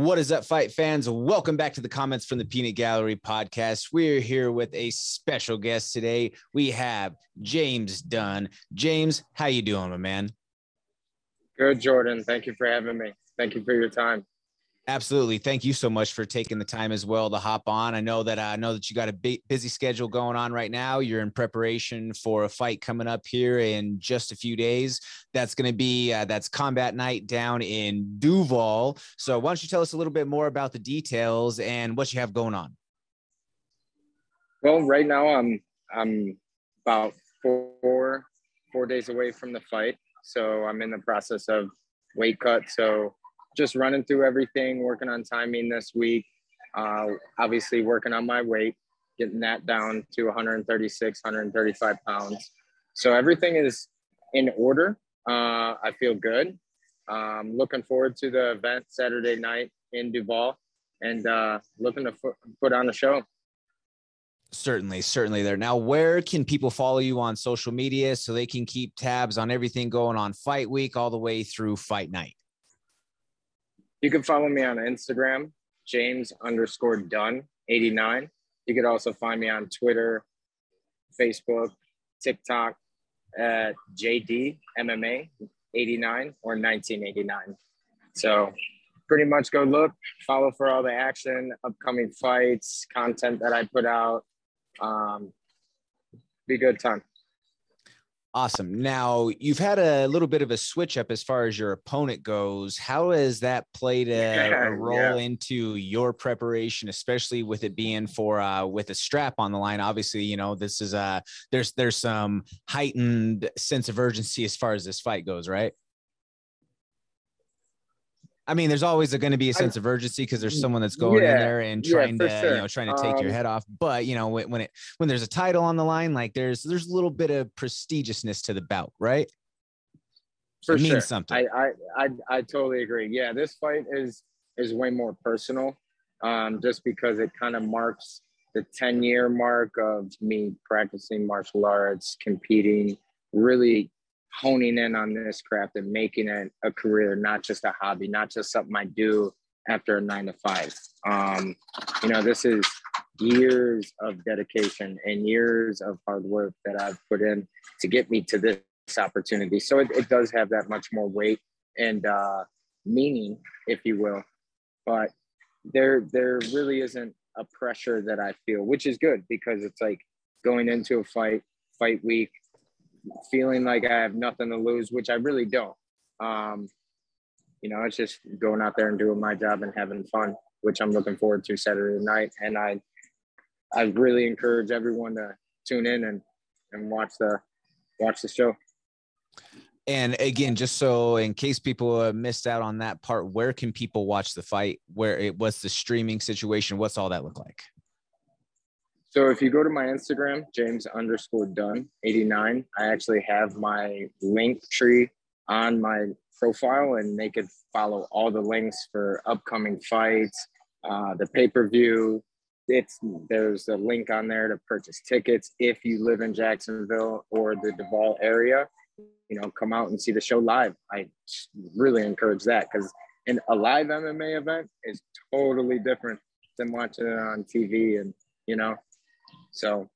What is up, fight fans? Welcome back to the Comments from the Peanut Gallery podcast. We're here with a special guest today. We have James Dunn. James, how you doing, my man? Good, Jordan. Thank you for having me. Thank you for your time. Absolutely. Thank you so much for taking the time as well to hop on. I know that I know that you got a busy schedule going on right now. You're in preparation for a fight coming up here in just a few days. That's going to be uh, that's combat night down in Duval. So why don't you tell us a little bit more about the details and what you have going on? Well, right now I'm I'm about four four days away from the fight, so I'm in the process of weight cut. So just running through everything, working on timing this week. Uh, obviously, working on my weight, getting that down to 136, 135 pounds. So everything is in order. Uh, I feel good. Um, looking forward to the event Saturday night in Duval and uh, looking to put on a show. Certainly, certainly there. Now, where can people follow you on social media so they can keep tabs on everything going on fight week all the way through fight night? You can follow me on Instagram, James underscore Dunn 89. You could also find me on Twitter, Facebook, TikTok at JD MMA 89 or 1989. So pretty much go look, follow for all the action, upcoming fights, content that I put out. Um, be good time. Awesome. Now you've had a little bit of a switch up as far as your opponent goes. How has that played a, a role yeah. into your preparation, especially with it being for uh, with a strap on the line? Obviously, you know this is a uh, there's there's some heightened sense of urgency as far as this fight goes, right? I mean, there's always going to be a sense of urgency because there's someone that's going yeah, in there and trying yeah, to, sure. you know, trying to take um, your head off. But you know, when, when, it when there's a title on the line, like there's there's a little bit of prestigiousness to the bout, right? For it sure. something. I, I I I totally agree. Yeah, this fight is is way more personal, um, just because it kind of marks the 10 year mark of me practicing martial arts, competing, really honing in on this craft and making it a career, not just a hobby, not just something I do after a nine to five. Um, you know, this is years of dedication and years of hard work that I've put in to get me to this opportunity. So it, it does have that much more weight and uh, meaning, if you will. But there, there really isn't a pressure that I feel, which is good because it's like going into a fight, fight week, feeling like I have nothing to lose, which I really don't. Um, you know, it's just going out there and doing my job and having fun, which I'm looking forward to Saturday night. And I, I really encourage everyone to tune in and and watch the watch the show. And again, just so in case people missed out on that part, where can people watch the fight? Where it what's the streaming situation? What's all that look like? So if you go to my Instagram, James underscore Dunn 89, I actually have my link tree on my profile and they could follow all the links for upcoming fights, uh, the pay-per-view. It's there's a link on there to purchase tickets if you live in Jacksonville or the Duval area. You know, come out and see the show live. I really encourage that because an a live MMA event is totally different than watching it on TV and you know so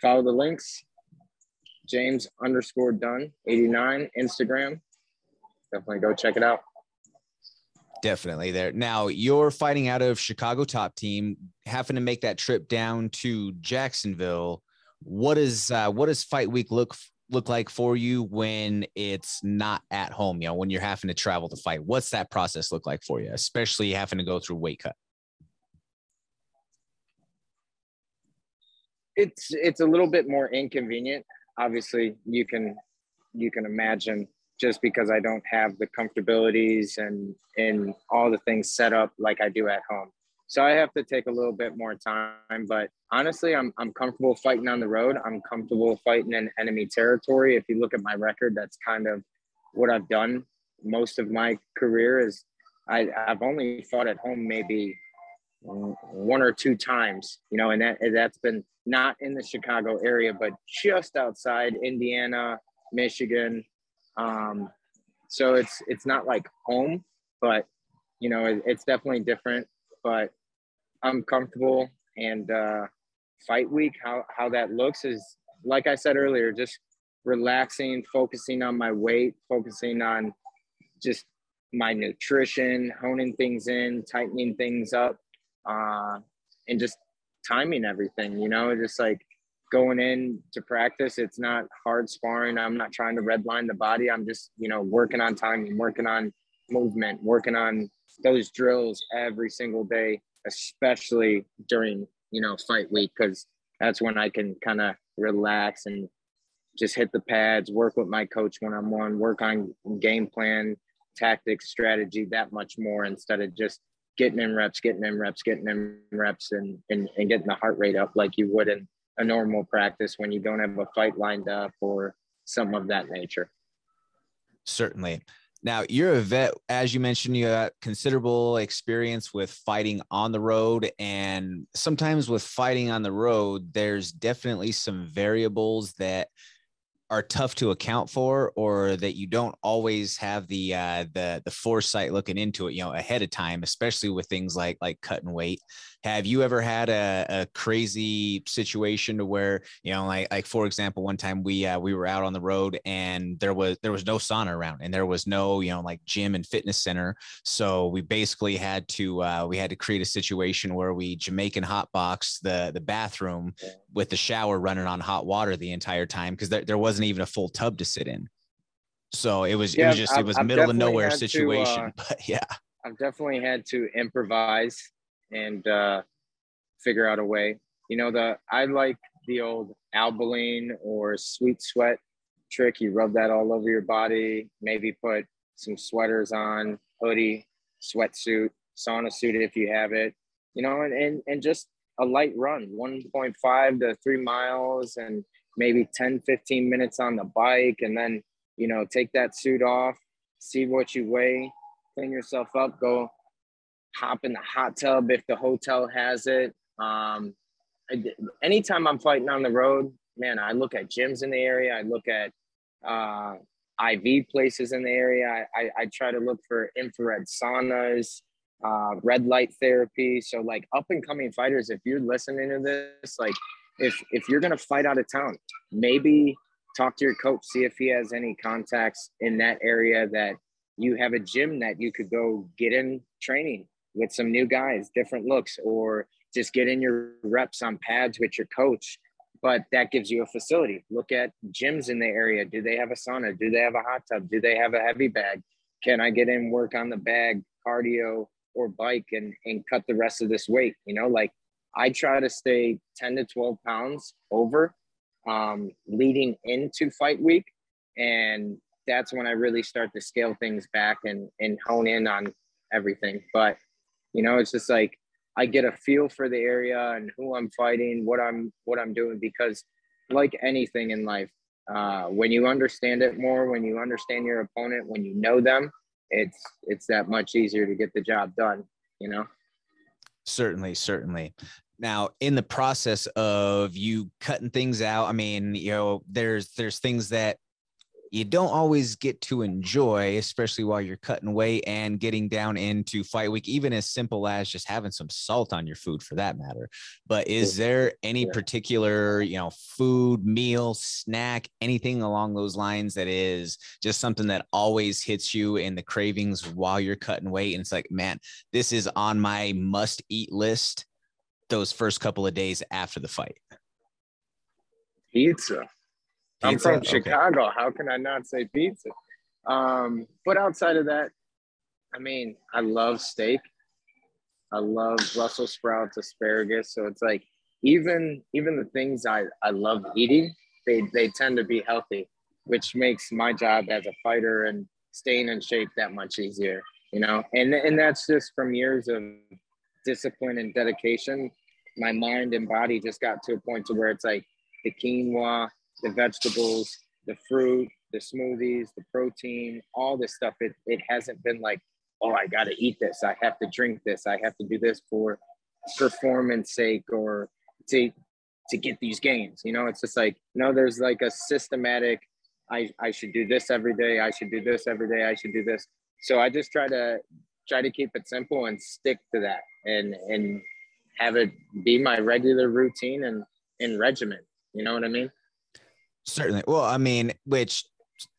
follow the links. James underscore done 89 Instagram. Definitely go check it out. Definitely there. Now you're fighting out of Chicago top team, having to make that trip down to Jacksonville. What is uh, what does fight week look look like for you when it's not at home? You know, when you're having to travel to fight. What's that process look like for you, especially having to go through weight cut? It's it's a little bit more inconvenient. Obviously, you can you can imagine just because I don't have the comfortabilities and and all the things set up like I do at home. So I have to take a little bit more time, but honestly, I'm I'm comfortable fighting on the road. I'm comfortable fighting in enemy territory. If you look at my record, that's kind of what I've done most of my career is I, I've only fought at home maybe one or two times, you know, and that that's been not in the Chicago area, but just outside Indiana, Michigan. Um, so it's it's not like home, but you know, it, it's definitely different, but I'm comfortable. And uh, fight week, how how that looks is like I said earlier, just relaxing, focusing on my weight, focusing on just my nutrition, honing things in, tightening things up, uh, and just timing everything. You know, just like going in to practice, it's not hard sparring. I'm not trying to redline the body. I'm just, you know, working on timing, working on movement, working on those drills every single day, especially during, you know, fight week, because that's when I can kind of relax and just hit the pads, work with my coach one on one, work on game plan, tactics, strategy that much more instead of just getting in reps, getting in reps, getting in reps, and, and, and getting the heart rate up like you would in a normal practice when you don't have a fight lined up or some of that nature. Certainly. Now, you're a vet, as you mentioned, you got considerable experience with fighting on the road. And sometimes with fighting on the road, there's definitely some variables that are tough to account for or that you don't always have the uh, the the foresight looking into it you know ahead of time especially with things like like cutting weight. Have you ever had a, a crazy situation to where you know like like for example one time we uh, we were out on the road and there was there was no sauna around and there was no you know like gym and fitness center. So we basically had to uh, we had to create a situation where we jamaican hot box the the bathroom with the shower running on hot water the entire time because there, there wasn't even a full tub to sit in. So it was yeah, it was just I've, it was I've middle of nowhere situation. To, uh, but yeah. I've definitely had to improvise and uh, figure out a way. You know, the I like the old Albolene or sweet sweat trick. You rub that all over your body, maybe put some sweaters on, hoodie, sweatsuit, sauna suit if you have it, you know, and, and, and just a light run, 1.5 to three miles, and maybe 10, 15 minutes on the bike. And then, you know, take that suit off, see what you weigh, clean yourself up, go hop in the hot tub if the hotel has it. Um, anytime I'm fighting on the road, man, I look at gyms in the area. I look at uh, IV places in the area. I, I, I, try to look for infrared saunas uh, red light therapy. So like up and coming fighters, if you're listening to this, like if if you're gonna fight out of town, maybe talk to your coach, see if he has any contacts in that area that you have a gym that you could go get in training with some new guys, different looks, or just get in your reps on pads with your coach. But that gives you a facility. Look at gyms in the area. Do they have a sauna? Do they have a hot tub? Do they have a heavy bag? Can I get in work on the bag, cardio, or bike and and cut the rest of this weight you know like i try to stay 10 to 12 pounds over um, leading into fight week. And that's when i really start to scale things back and and hone in on everything. But you know it's just like i get a feel for the area and who i'm fighting what i'm what i'm doing because like anything in life uh, when you understand it more when you understand your opponent when you know them it's it's that much easier to get the job done you know? Certainly certainly. Now in the process of you cutting things out i mean you know there's there's things that you don't always get to enjoy, especially while you're cutting weight and getting down into fight week, even as simple as just having some salt on your food for that matter. But is there any particular, you know, food, meal, snack, anything along those lines that is just something that always hits you in the cravings while you're cutting weight? And it's like, man, this is on my must eat list those first couple of days after the fight. Pizza. I'm from okay. Chicago. How can I not say pizza? Um, but outside of that, I mean, I love steak. I love Brussels sprouts, asparagus. So it's like even even the things I, I love eating, they they tend to be healthy, which makes my job as a fighter and staying in shape that much easier, you know. And and that's just from years of discipline and dedication. My mind and body just got to a point to where it's like the quinoa, the vegetables, the fruit, the smoothies, the protein, all this stuff. It, it hasn't been like, oh, I got to eat this. I have to drink this. I have to do this for performance sake or to, to get these gains. You know, it's just like, no, there's like a systematic, I, I should do this every day. I should do this every day. I should do this. So I just try to try to keep it simple and stick to that and and have it be my regular routine and and regimen you know what i mean certainly. Well i mean which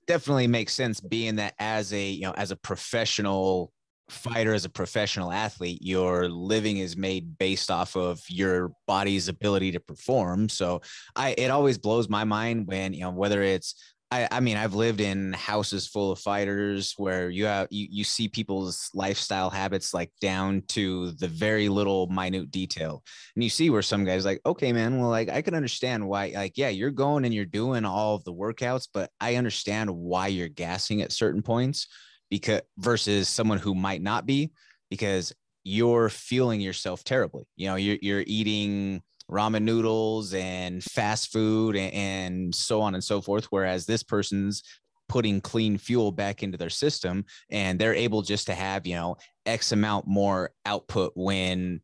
definitely makes sense being that as a you know as a professional fighter as a professional athlete your living is made based off of your body's ability to perform. So i it always blows my mind when you know whether it's I, I mean, I've lived in houses full of fighters where you have you, you see people's lifestyle habits like down to the very little minute detail. And you see where some guys like, okay, man, well, like I can understand why, like, yeah, you're going and you're doing all of the workouts, but I understand why you're gassing at certain points because versus someone who might not be because you're feeling yourself terribly. You know, you're you're eating ramen noodles and fast food and, so on and so forth. Whereas this person's putting clean fuel back into their system and they're able just to have, you know, X amount more output when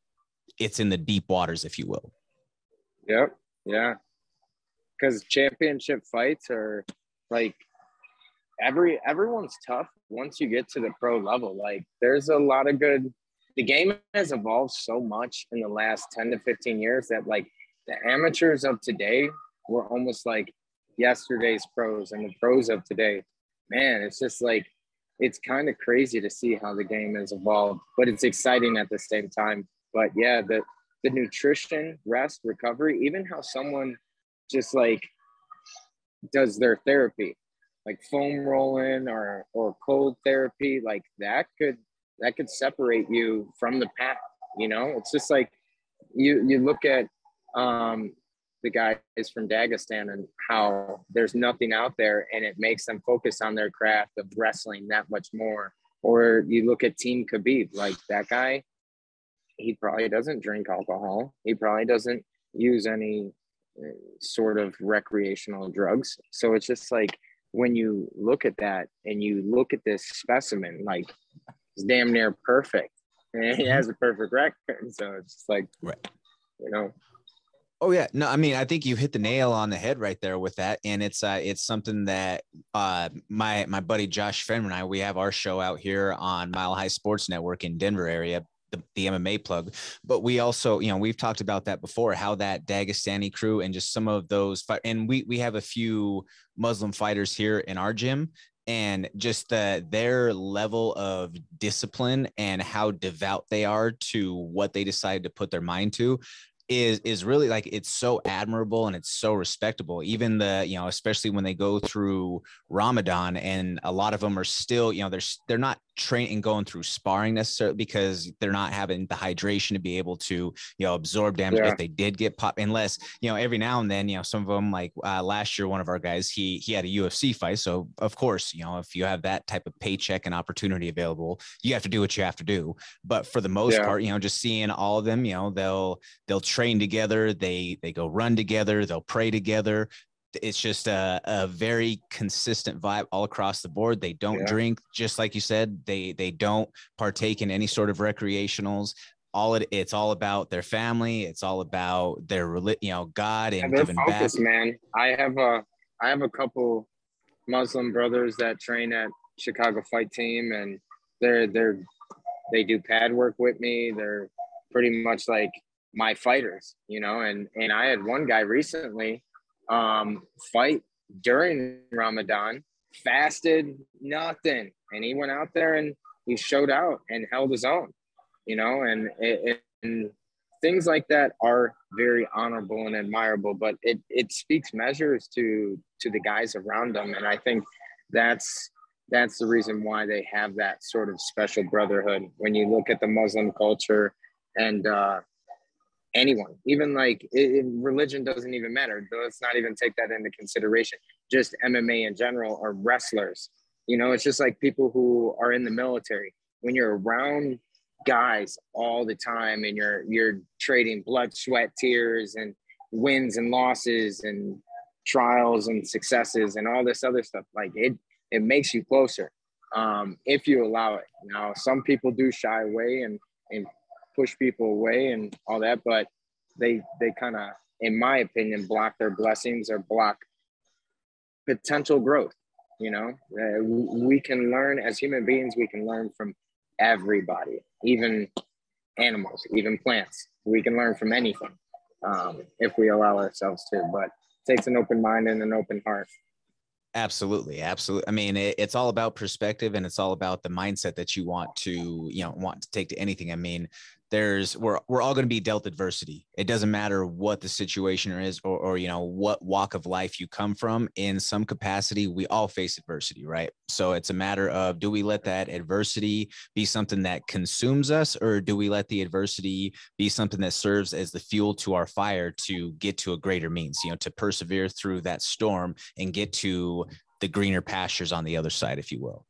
it's in the deep waters, if you will. Yep. Yeah. Because championship fights are like every everyone's tough once you get to the pro level. Like there's a lot of good the game has evolved so much in the last 10 to 15 years that like the amateurs of today were almost like yesterday's pros and the pros of today. Man it's just like it's kind of crazy to see how the game has evolved but it's exciting at the same time. But yeah the the nutrition rest recovery even how someone just like does their therapy like foam rolling or or cold therapy like that could that could separate you from the pack. You know, it's just like you you look at um, the guys from Dagestan and how there's nothing out there, and it makes them focus on their craft of wrestling that much more. Or you look at Team Khabib, like that guy, he probably doesn't drink alcohol. He probably doesn't use any uh, sort of recreational drugs. So it's just like when you look at that and you look at this specimen, like is damn near perfect. And he has a perfect record. So it's just like, right. you know. Oh yeah, no, I mean, I think you hit the nail on the head right there with that, and it's uh, it's something that uh, my my buddy Josh Fenner and I we have our show out here on Mile High Sports Network in Denver area, the, the MMA plug. But we also, you know, we've talked about that before, how that Dagestani crew and just some of those, fight, and we we have a few Muslim fighters here in our gym and just the their level of discipline and how devout they are to what they decided to put their mind to is is really like it's so admirable and it's so respectable even the you know especially when they go through ramadan and a lot of them are still you know they're they're not training going through sparring necessarily because they're not having the hydration to be able to you know absorb damage yeah. if they did get popped unless you know every now and then you know some of them like uh, last year one of our guys he he had a UFC fight so of course you know if you have that type of paycheck and opportunity available you have to do what you have to do but for the most yeah. part you know just seeing all of them you know they'll they'll train together they they go run together they'll pray together it's just a, a very consistent vibe all across the board. They don't yeah. drink, just like you said. They they don't partake in any sort of recreationals. All it it's all about their family. It's all about their you know God and, and giving focus, back. Man, I have a I have a couple Muslim brothers that train at Chicago Fight Team, and they're they're they do pad work with me. They're pretty much like my fighters, you know. And and I had one guy recently um, fight during Ramadan, fasted nothing, and he went out there and he showed out and held his own, you know, and, and things like that are very honorable and admirable, but it, it speaks measures to, to the guys around them. And I think that's, that's the reason why they have that sort of special brotherhood. When you look at the Muslim culture and, uh, anyone, even like it, it, religion doesn't even matter. Let's not even take that into consideration. Just MMA in general or wrestlers. You know, it's just like people who are in the military. When you're around guys all the time and you're you're trading blood, sweat, tears, and wins and losses and trials and successes and all this other stuff, like it it makes you closer um, if you allow it. Now, some people do shy away and and push people away and all that, but they they kind of, in my opinion, block their blessings or block potential growth. You know, uh, we can learn as human beings. We can learn from everybody, even animals, even plants. We can learn from anything um, if we allow ourselves to, but it takes an open mind and an open heart. Absolutely, absolutely. I mean, it, it's all about perspective, and it's all about the mindset that you want to, you know, want to take to anything. I mean, there's we're we're all going to be dealt adversity. It doesn't matter what the situation is or or you know what walk of life you come from. In some capacity, we all face adversity, right? So it's a matter of do we let that adversity be something that consumes us, or do we let the adversity be something that serves as the fuel to our fire to get to a greater means? You know, to persevere through that storm and get to the greener pastures on the other side, if you will.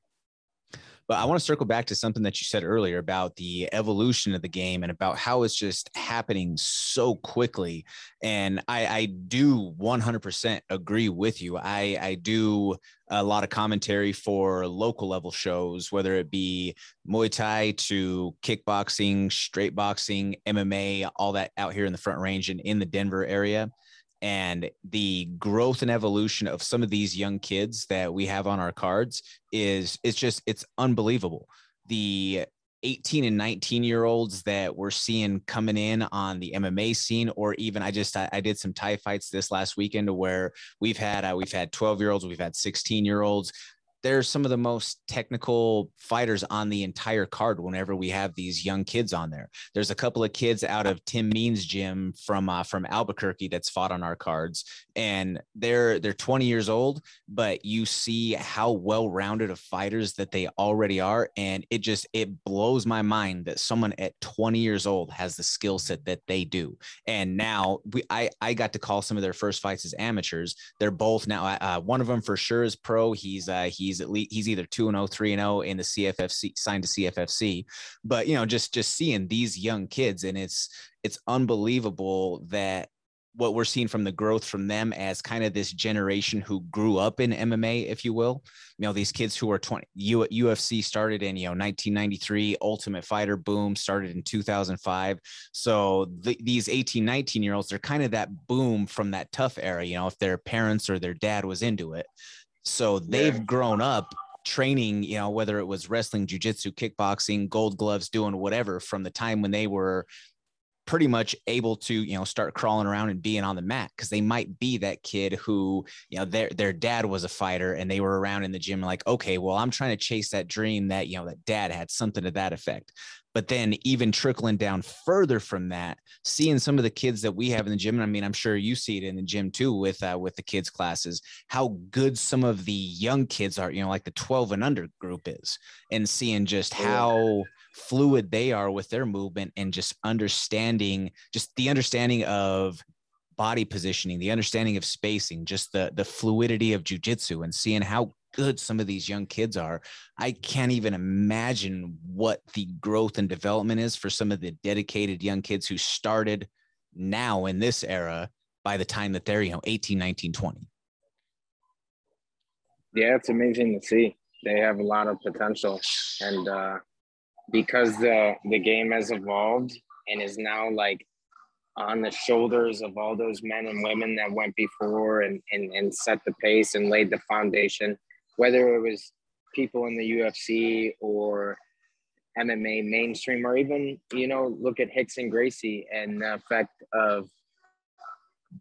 But I want to circle back to something that you said earlier about the evolution of the game and about how it's just happening so quickly. And I, I do 100% agree with you. I, I do a lot of commentary for local level shows, whether it be Muay Thai to kickboxing, straight boxing, MMA, all that out here in the front range and in the Denver area and the growth and evolution of some of these young kids that we have on our cards is it's just it's unbelievable. The 18 and 19 year olds that we're seeing coming in on the MMA scene, or even I just I, I did some Thai fights this last weekend where we've had uh, we've had 12 year olds, we've had 16 year olds, they're some of the most technical fighters on the entire card whenever we have these young kids on there. There's a couple of kids out of Tim Means gym from uh, from Albuquerque that's fought on our cards and they're they're 20 years old, but you see how well-rounded of fighters that they already are and it just it blows my mind that someone at 20 years old has the skill set that they do. And now we I I got to call some of their first fights as amateurs. They're both now uh, one of them for sure is pro. He's uh he's He's at least he's either two and 0, 3 and 0 in the CFFC signed to CFFC. But you know, just just seeing these young kids and it's it's unbelievable that what we're seeing from the growth from them as kind of this generation who grew up in MMA, if you will. You know, these kids who are 20, U, UFC started in, you know, 1993, Ultimate Fighter boom started in 2005. So the, these 18, 19 year olds, they're kind of that boom from that tough era, you know, if their parents or their dad was into it. So they've yeah. grown up training, you know, whether it was wrestling, jujitsu, kickboxing, gold gloves, doing whatever from the time when they were pretty much able to you know start crawling around and being on the mat because they might be that kid who you know their their dad was a fighter and they were around in the gym like okay well i'm trying to chase that dream that you know that dad had something to that effect. But then even trickling down further from that, seeing some of the kids that we have in the gym, and I mean, I'm sure you see it in the gym too with uh, with the kids classes, how good some of the young kids are, you know, like the 12 and under group is, and seeing just how fluid they are with their movement and just understanding, just the understanding of body positioning, the understanding of spacing, just the the fluidity of jujitsu, and seeing how good some of these young kids are. I can't even imagine what the growth and development is for some of the dedicated young kids who started now in this era by the time that they're, you know, 18, 19, 20. Yeah, it's amazing to see. They have a lot of potential. And uh, because the, the game has evolved and is now like on the shoulders of all those men and women that went before and, and, and set the pace and laid the foundation whether it was people in the UFC or MMA mainstream, or even, you know, look at Rickson Gracie and the effect of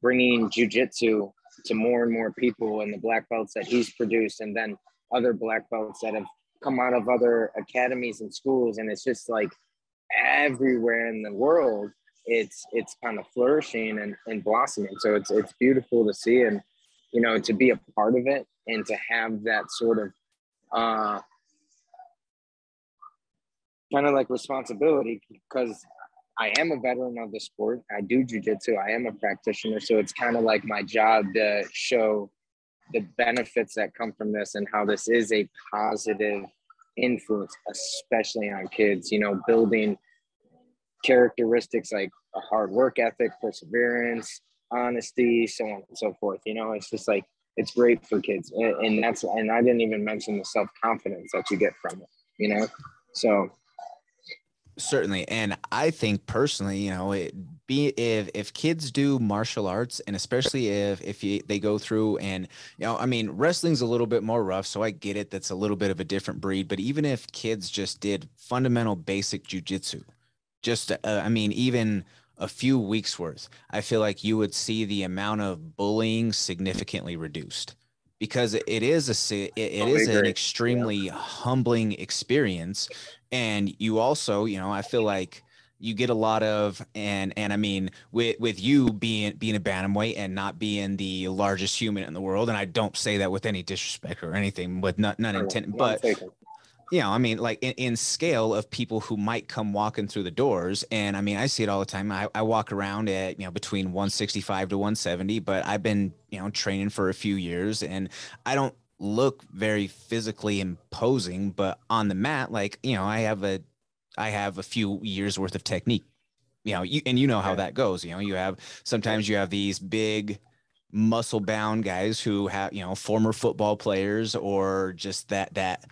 bringing jujitsu to more and more people and the black belts that he's produced, and then other black belts that have come out of other academies and schools. And it's just like everywhere in the world, it's it's kind of flourishing and, and blossoming. So it's it's beautiful to see and you know to be a part of it and to have that sort of uh, kind of like responsibility because I am a veteran of the sport. I do jujitsu. I am a practitioner. So it's kind of like my job to show the benefits that come from this and how this is a positive influence, especially on kids, you know, building characteristics like a hard work ethic, perseverance, honesty, so on and so forth. You know, it's just like it's great for kids and, that's and i didn't even mention the self-confidence that you get from it you know so certainly and i think personally you know it be if if kids do martial arts and especially if if you, they go through and you know i mean wrestling's a little bit more rough so i get it that's a little bit of a different breed but even if kids just did fundamental basic jujitsu just uh, i mean even a few weeks worth i feel like you would see the amount of bullying significantly reduced because it is a it, it is an extremely yeah. humbling experience. And you also you know i feel like you get a lot of and and I mean with with you being being a bantamweight and not being the largest human in the world, and I don't say that with any disrespect or anything, with not none intent, but you know, I mean, like in, in, scale of people who might come walking through the doors. And I mean, I see it all the time. I, I walk around at, you know, between 165 to 170, but I've been, you know, training for a few years and I don't look very physically imposing, but on the mat, like, you know, I have a I have a few years worth of technique. You know, you, and you know how that goes. You know, you have sometimes you have these big muscle bound guys who have, you know, former football players or just that that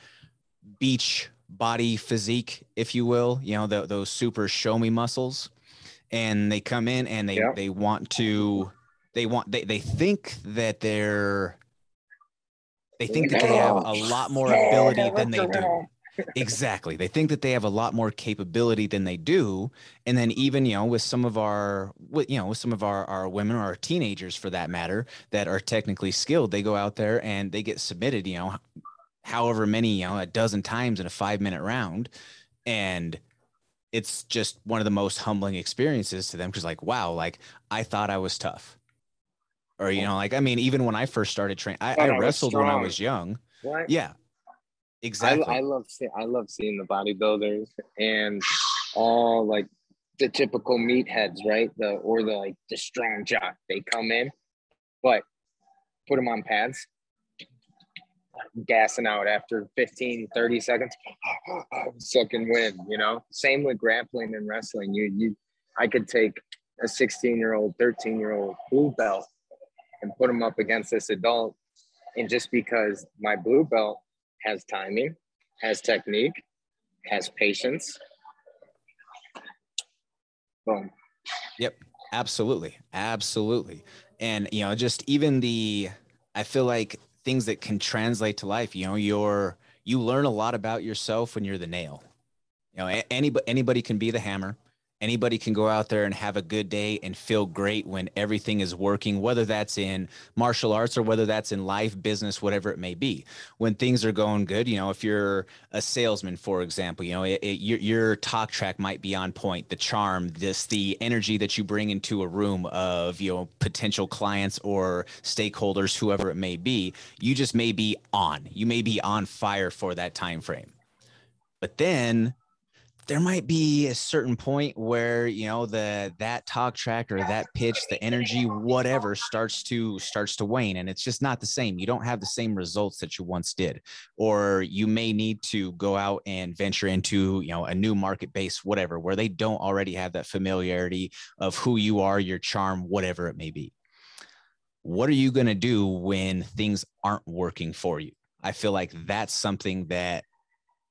beach body physique, if you will, you know, the, those super show me muscles. And they come in and they yeah. they want to they want they, they think that they're they think that they have a lot more ability than they do exactly. They think that they have a lot more capability than they do. And then even, you know, with some of our, with, you know, with some of our, our women or our teenagers for that matter, that are technically skilled, they go out there and they get submitted, you know, however many, you know, a dozen times in a five minute round. And it's just one of the most humbling experiences to them. Cause like, wow, like I thought I was tough. Or, you know, like, I mean, even when I first started training, I, I, I wrestled when I was young. What? Yeah. Exactly. I, I love seeing I love seeing the bodybuilders and all like the typical meatheads, right? The or the like the strong jock. They come in, but put them on pads, gassing out after 15, 30 seconds, sucking wind, you know. Same with grappling and wrestling. You you I could take a 16 year old, 13 year old blue belt and put them up against this adult. And just because my blue belt has timing, has technique, has patience. Boom. Yep, absolutely. Absolutely. And, you know, just even the, I feel like things that can translate to life, you know, you're, you learn a lot about yourself when you're the nail. You know, anybody, anybody can be the hammer anybody can go out there and have a good day and feel great when everything is working whether that's in martial arts or whether that's in life business whatever it may be. When things are going good you know if you're a salesman for example you know it, it, your, your talk track might be on point the charm this the energy that you bring into a room of you know potential clients or stakeholders whoever it may be you just may be on. You may be on fire for that time frame. But then there might be a certain point where you know the that talk track or that pitch the energy whatever starts to starts to wane and it's just not the same. You don't have the same results that you once did or you may need to go out and venture into you know a new market base whatever where they don't already have that familiarity of who you are your charm whatever it may be. What are you going to do when things aren't working for you? I feel like that's something that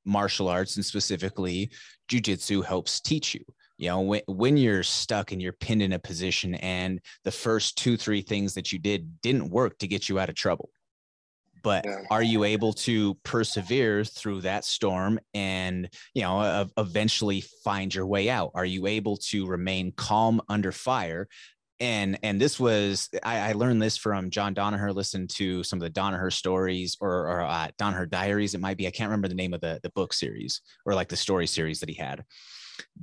martial arts and specifically jujitsu helps teach you. You know, when, when you're stuck and you're pinned in a position and the first two, three things that you did didn't work to get you out of trouble. But yeah. are you able to persevere through that storm and, you know, uh, eventually find your way out? Are you able to remain calm under fire and and this was I, I, learned this from John Danaher. Listened to some of the Danaher stories or, or uh, Danaher diaries. It might be I can't remember the name of the the book series or like the story series that he had,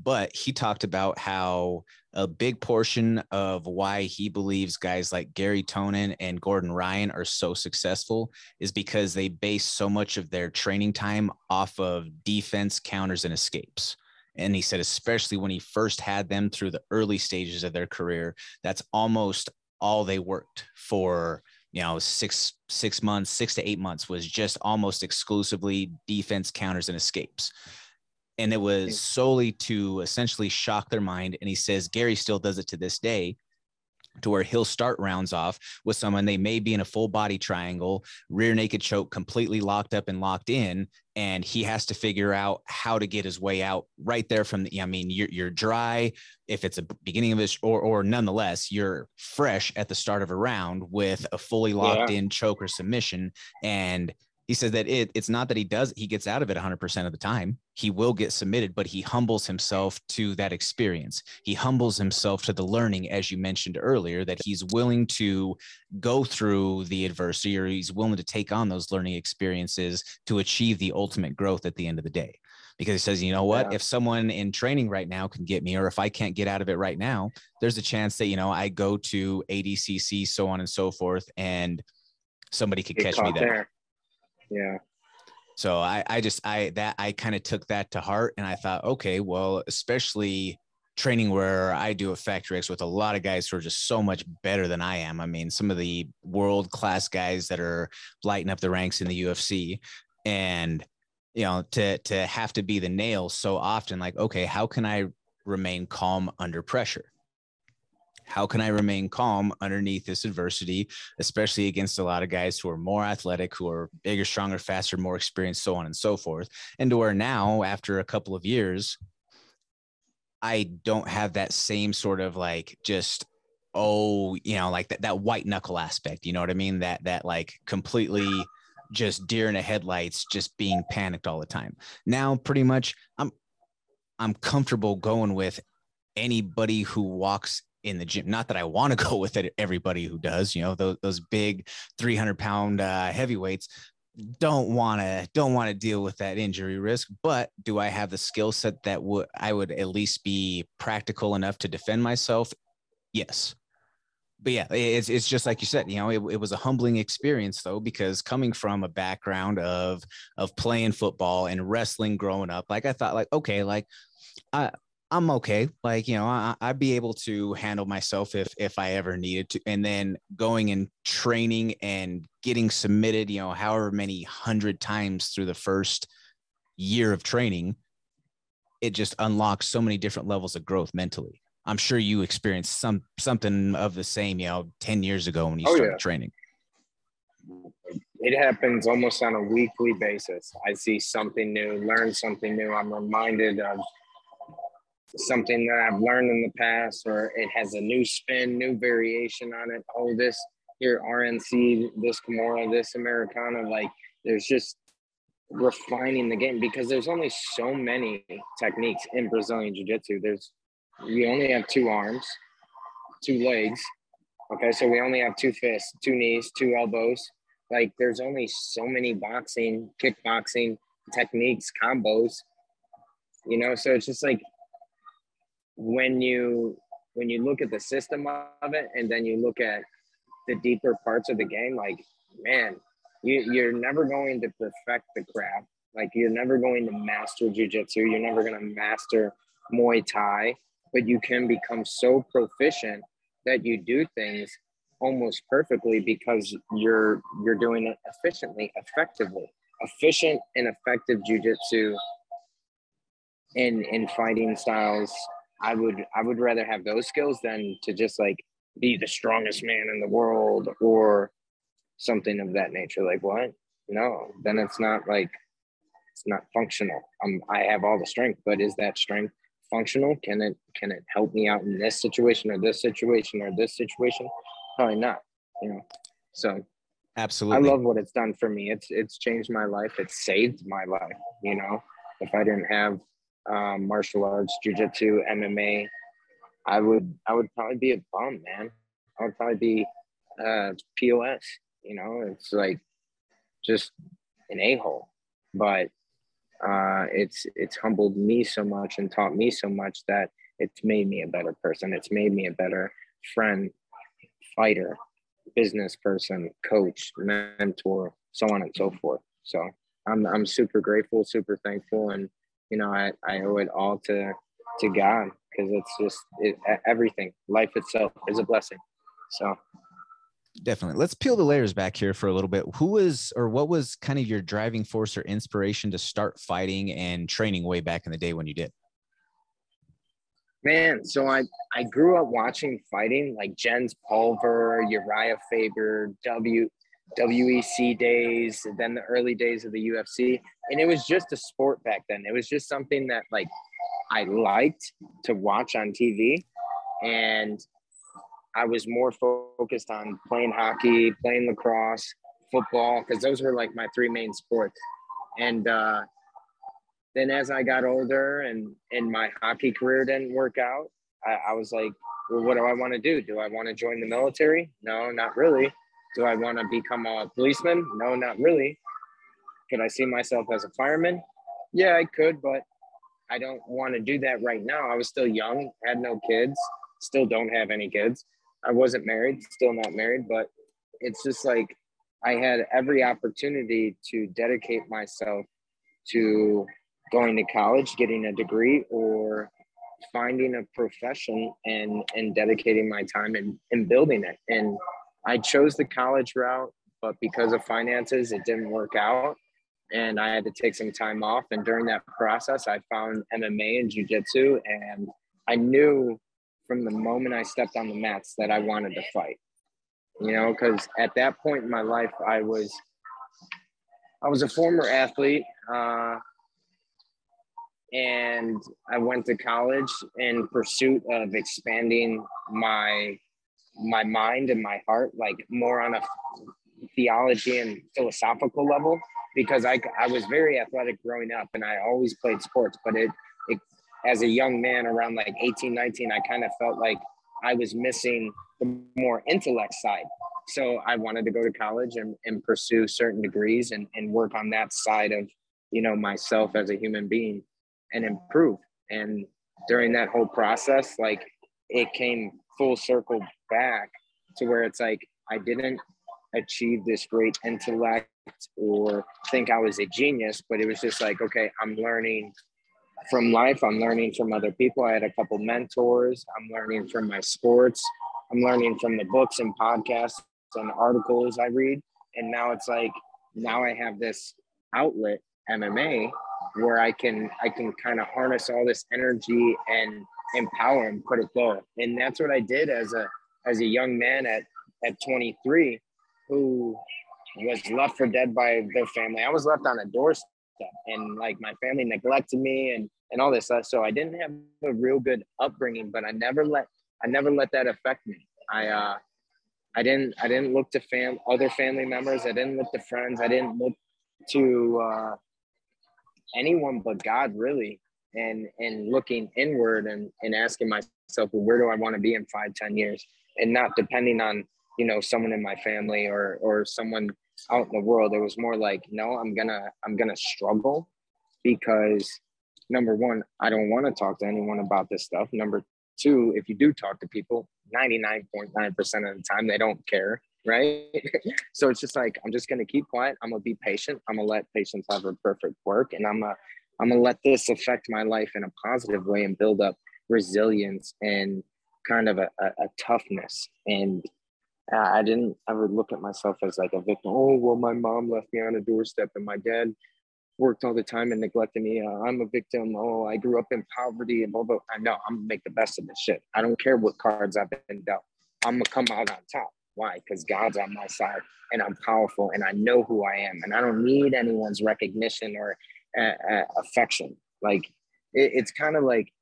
but he talked about how a big portion of why he believes guys like Gary Tonon and Gordon Ryan are so successful is because they base so much of their training time off of defense, counters, and escapes. And he said, especially when he first had them through the early stages of their career, that's almost all they worked for you know six six months six to eight months was just almost exclusively defense counters and escapes. And it was solely to essentially shock their mind. And he says gary still does it to this day to where he'll start rounds off with someone they may be in a full body triangle, rear naked choke, completely locked up and locked in, and he has to figure out how to get his way out right there from the. I mean, you're you're dry if it's a beginning of this, or or nonetheless you're fresh at the start of a round with a fully locked yeah. in choke or submission, and he says that it, it's not that he does he gets out of it 100% of the time. He will get submitted but he humbles himself to that experience. He humbles himself to the learning as you mentioned earlier that he's willing to go through the adversity or he's willing to take on those learning experiences to achieve the ultimate growth at the end of the day. Because he says you know what? Yeah. if someone in training right now can get me or if i can't get out of it right now there's a chance that you know i go to adcc so on and so forth and somebody could get catch me there. there yeah. So I, I just, I, that I kind of took that to heart and I thought, okay, well, especially training where I do a factory X with a lot of guys who are just so much better than I am. I mean, some of the world class guys that are lighting up the ranks in the UFC and, you know, to, to have to be the nail so often, like, okay, how can I remain calm under pressure? How can I remain calm underneath this adversity, especially against a lot of guys who are more athletic, who are bigger, stronger, faster, more experienced, so on and so forth. And to where now, after a couple of years, I don't have that same sort of like just oh you know like that, that white knuckle aspect you know what i mean that that like completely just deer in the headlights just being panicked all the time now pretty much i'm i'm comfortable going with anybody who walks in the gym. Not that I want to go with it, everybody who does, you know, those, those big 300 pound uh, heavyweights. Don't want to don't want to deal with that injury risk but do i have the skill set that would i would at least be practical enough to defend myself? Yes. But yeah it's, it's just like you said you know it, it was a humbling experience though because coming from a background of of playing football and wrestling growing up like i thought like okay like I, I'm okay. Like, you know, I, would be able to handle myself if if I ever needed to. And then going and training and getting submitted, you know, however many hundred times through the first year of training, it just unlocks so many different levels of growth mentally. I'm sure you experienced some something of the same, you know, 10 years ago when you oh, started yeah. training. It happens almost on a weekly basis. I see something new, learn something new. I'm reminded of something that I've learned in the past, or it has a new spin, new variation on it. Oh, this here RNC, this Kimura, this Americana. Like there's just refining the game because there's only so many techniques in Brazilian Jiu Jitsu. There's we only have two arms, two legs. Okay, so we only have two fists, two knees, two elbows. Like there's only so many boxing, kickboxing techniques, combos. You know, so it's just like when you when you look at the system of it and then you look at the deeper parts of the game like man you, you're never going to perfect the craft. Like you're never going to master jiu-jitsu. You're never going to master muay thai but you can become so proficient that you do things almost perfectly because you're you're doing it efficiently effectively. Efficient and effective jiu-jitsu in in fighting styles I would I would rather have those skills than to just like be the strongest man in the world or something of that nature. Like what? No, then it's not like it's not functional. Um, I have all the strength, but is that strength functional? Can it can it help me out in this situation or this situation or this situation? Probably not. You know. So absolutely, I love what it's done for me. It's it's changed my life. It's saved my life. You know, if I didn't have um, martial arts, jujitsu, MMA, I would I would probably be a bum, man. I would probably be uh, POS. You know, it's like just an a hole, but uh, it's it's humbled me so much and taught me so much that it's made me a better person. It's made me a better friend, fighter, business person, coach, mentor, so on and so forth. So I'm I'm super grateful, super thankful, and you know, I, I owe it all to to God because it's just it, everything. Life itself is a blessing. So definitely let's peel the layers back here for a little bit who was or what was kind of your driving force or inspiration to start fighting and training way back in the day when you did Man, so I I grew up watching fighting like Jens Pulver, Uriah Faber, W WEC days, then the early days of the UFC, and it was just a sport back then. It was just something that like I liked to watch on TV, and I was more focused on playing hockey, playing lacrosse, football, because those were like my three main sports. And uh, then as I got older and and my hockey career didn't work out, I, I was like, well, what do I want to do? Do I want to join the military? No, not really. Do I want to become a policeman? No, not really. Could I see myself as a fireman? Yeah, I could, but I don't want to do that right now. I was still young, had no kids, still don't have any kids. I wasn't married, still not married, but it's just like I had every opportunity to dedicate myself to going to college, getting a degree, or finding a profession and and dedicating my time and, and building it. And I chose the college route, but because of finances, it didn't work out. And I had to take some time off. And during that process, I found MMA and jujitsu. And I knew from the moment I stepped on the mats that I wanted to fight. You know, because at that point in my life, I was I was a former athlete, uh, and I went to college in pursuit of expanding my my mind and my heart, like more on a theology and philosophical level, because I, I was very athletic growing up and I always played sports, but it, it as a young man around like 18, 19, I kind of felt like I was missing the more intellect side. So I wanted to go to college and, and pursue certain degrees and, and work on that side of, you know, myself as a human being and improve. And during that whole process, like it came full circle back to where it's like I didn't achieve this great intellect or think I was a genius, but it was just like, okay, I'm learning from life. I'm learning from other people. I had a couple mentors. I'm learning from my sports. I'm learning from the books and podcasts and articles I read. And now it's like, now I have this outlet, MMA, where I can I can kind of harness all this energy and empower and put it there. And that's what I did as a as a young man at at 23 who was left for dead by their family. I was left on a doorstep and like my family neglected me and and all this stuff. So I didn't have a real good upbringing, but I never let I never let that affect me. I uh I didn't I didn't look to fam other family members. I didn't look to friends. I didn't look to uh anyone but God really and and looking inward and and asking myself well, where do I want to be in five ten years and not depending on you know someone in my family or or someone out in the world it was more like no i'm gonna i'm gonna struggle because number one i don't want to talk to anyone about this stuff. Number two if you do talk to people 99.9% of the time they don't care right? So it's just like i'm just gonna keep quiet. I'm gonna be patient. I'm gonna let patience have a perfect work and i'm gonna i'm gonna let this affect my life in a positive way and build up resilience and kind of a, a, a toughness. And I didn't ever look at myself as like a victim. Oh, well, my mom left me on a doorstep and my dad worked all the time and neglected me. Uh, I'm a victim. Oh, I grew up in poverty and blah, blah. I know I'm gonna make the best of this shit. I don't care what cards I've been dealt. I'm gonna come out on top. Why? Because God's on my side and I'm powerful and I know who I am and I don't need anyone's recognition or uh, uh, affection. Like it, it's kind of like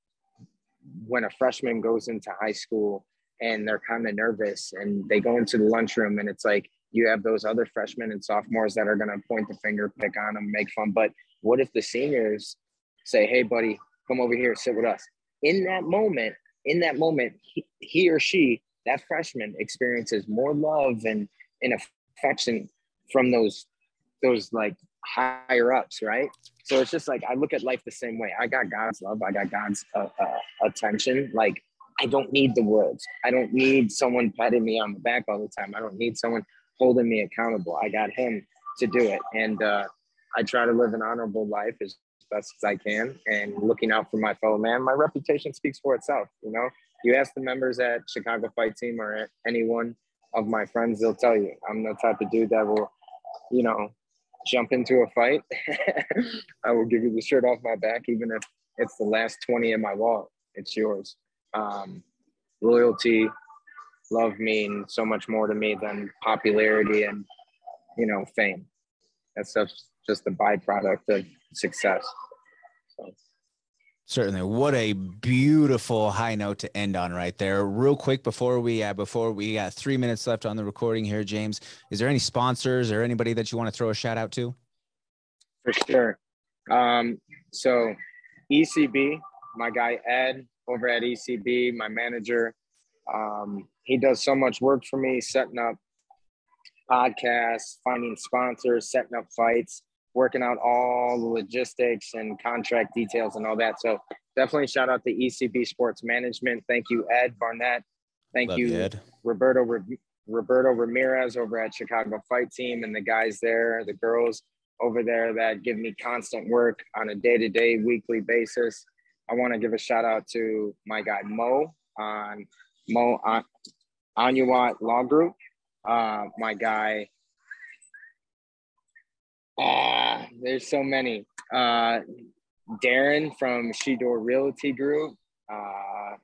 when a freshman goes into high school and they're kind of nervous and they go into the lunchroom and it's like you have those other freshmen and sophomores that are going to point the finger, pick on them, make fun. But what if the seniors say, "Hey, buddy, come over here, sit with us"? In that moment, in that moment, he, he or she, that freshman, experiences more love and and affection from those those like higher ups, right? So it's just like I look at life the same way. I got God's love, I got God's uh, uh, attention. Like I don't need the words. I don't need someone patting me on the back all the time. I don't need someone holding me accountable. I got Him to do it, and uh, I try to live an honorable life as best as I can, and looking out for my fellow man. My reputation speaks for itself. You know, you ask the members at Chicago Fight Team or anyone of my friends, they'll tell you I'm the type of dude that will, you know, jump into a fight, I will give you the shirt off my back, even if it's the last 20 in my wallet. It's yours. Um, loyalty, love mean so much more to me than popularity and you know fame. That stuff's just a byproduct of success. So. Certainly. What a beautiful high note to end on right there. Real quick before we uh, before we got 3 minutes left on the recording here James, is there any sponsors or anybody that you want to throw a shout out to? For sure. Um, so ECB, my guy Ed over at ECB, my manager, um, he does so much work for me, setting up podcasts, finding sponsors, setting up fights, working out all the logistics and contract details and all that. So definitely shout out to ECB Sports Management. Thank you, Ed Barnett. Thank Love you, Ed. Roberto Roberto Ramirez over at Chicago Fight Team and the guys there, the girls over there that give me constant work on a day-to-day, weekly basis. I want to give a shout out to my guy Mo on Mo on Anuat Law Group. Uh, my guy. Ah, there's so many. Uh, Darren from Shedor Realty Group. Uh,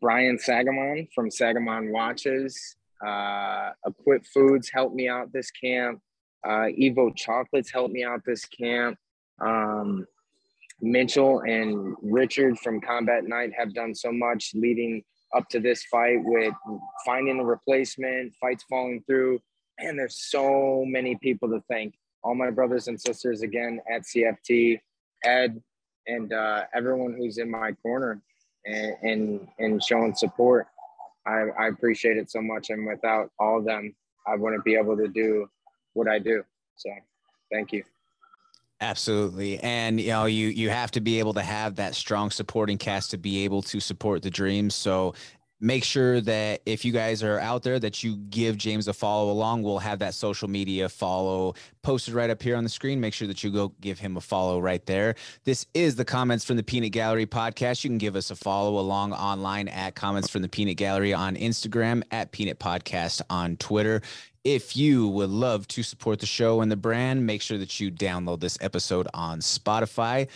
Brian Sagamon from Sagamon Watches. Uh, Equip Foods helped me out this camp. Uh, Evo Chocolates helped me out this camp. Um, Mitchell and Richard from Combat Night have done so much leading up to this fight with finding a replacement, fights falling through. And there's so many people to thank. All my brothers and sisters again at CFT, Ed, and uh, everyone who's in my corner and, and, and showing support. I, I appreciate it so much. And without all of them, I wouldn't be able to do what I do. So thank you. Absolutely. And you know, you you have to be able to have that strong supporting cast to be able to support the dreams. So make sure that if you guys are out there that you give James a follow along. We'll have that social media follow posted right up here on the screen. Make sure that you go give him a follow right there. This is the Comments from the Peanut Gallery podcast. You can give us a follow along online at Comments from the Peanut Gallery on Instagram, at Peanut Podcast on Twitter. If you would love to support the show and the brand, make sure that you download this episode on Spotify.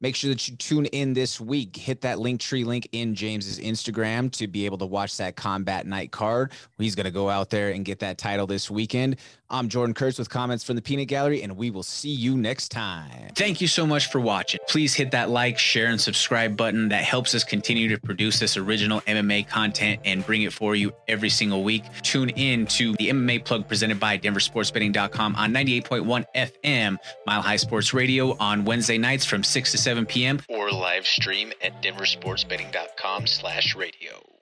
Make sure that you tune in this week. Hit that link tree link in James's Instagram to be able to watch that combat night card. He's going to go out there and get that title this weekend. I'm Jordan Kurtz with comments from the Peanut Gallery, and we will see you next time. Thank you so much for watching. Please hit that like, share, and subscribe button. That helps us continue to produce this original MMA content and bring it for you every single week. Tune in to the MMA plug presented by DenverSportsBetting.com on 98.1 FM, Mile High Sports Radio on Wednesday nights from 6 to 7 p.m. or live stream at DenverSportsBetting.com slash radio.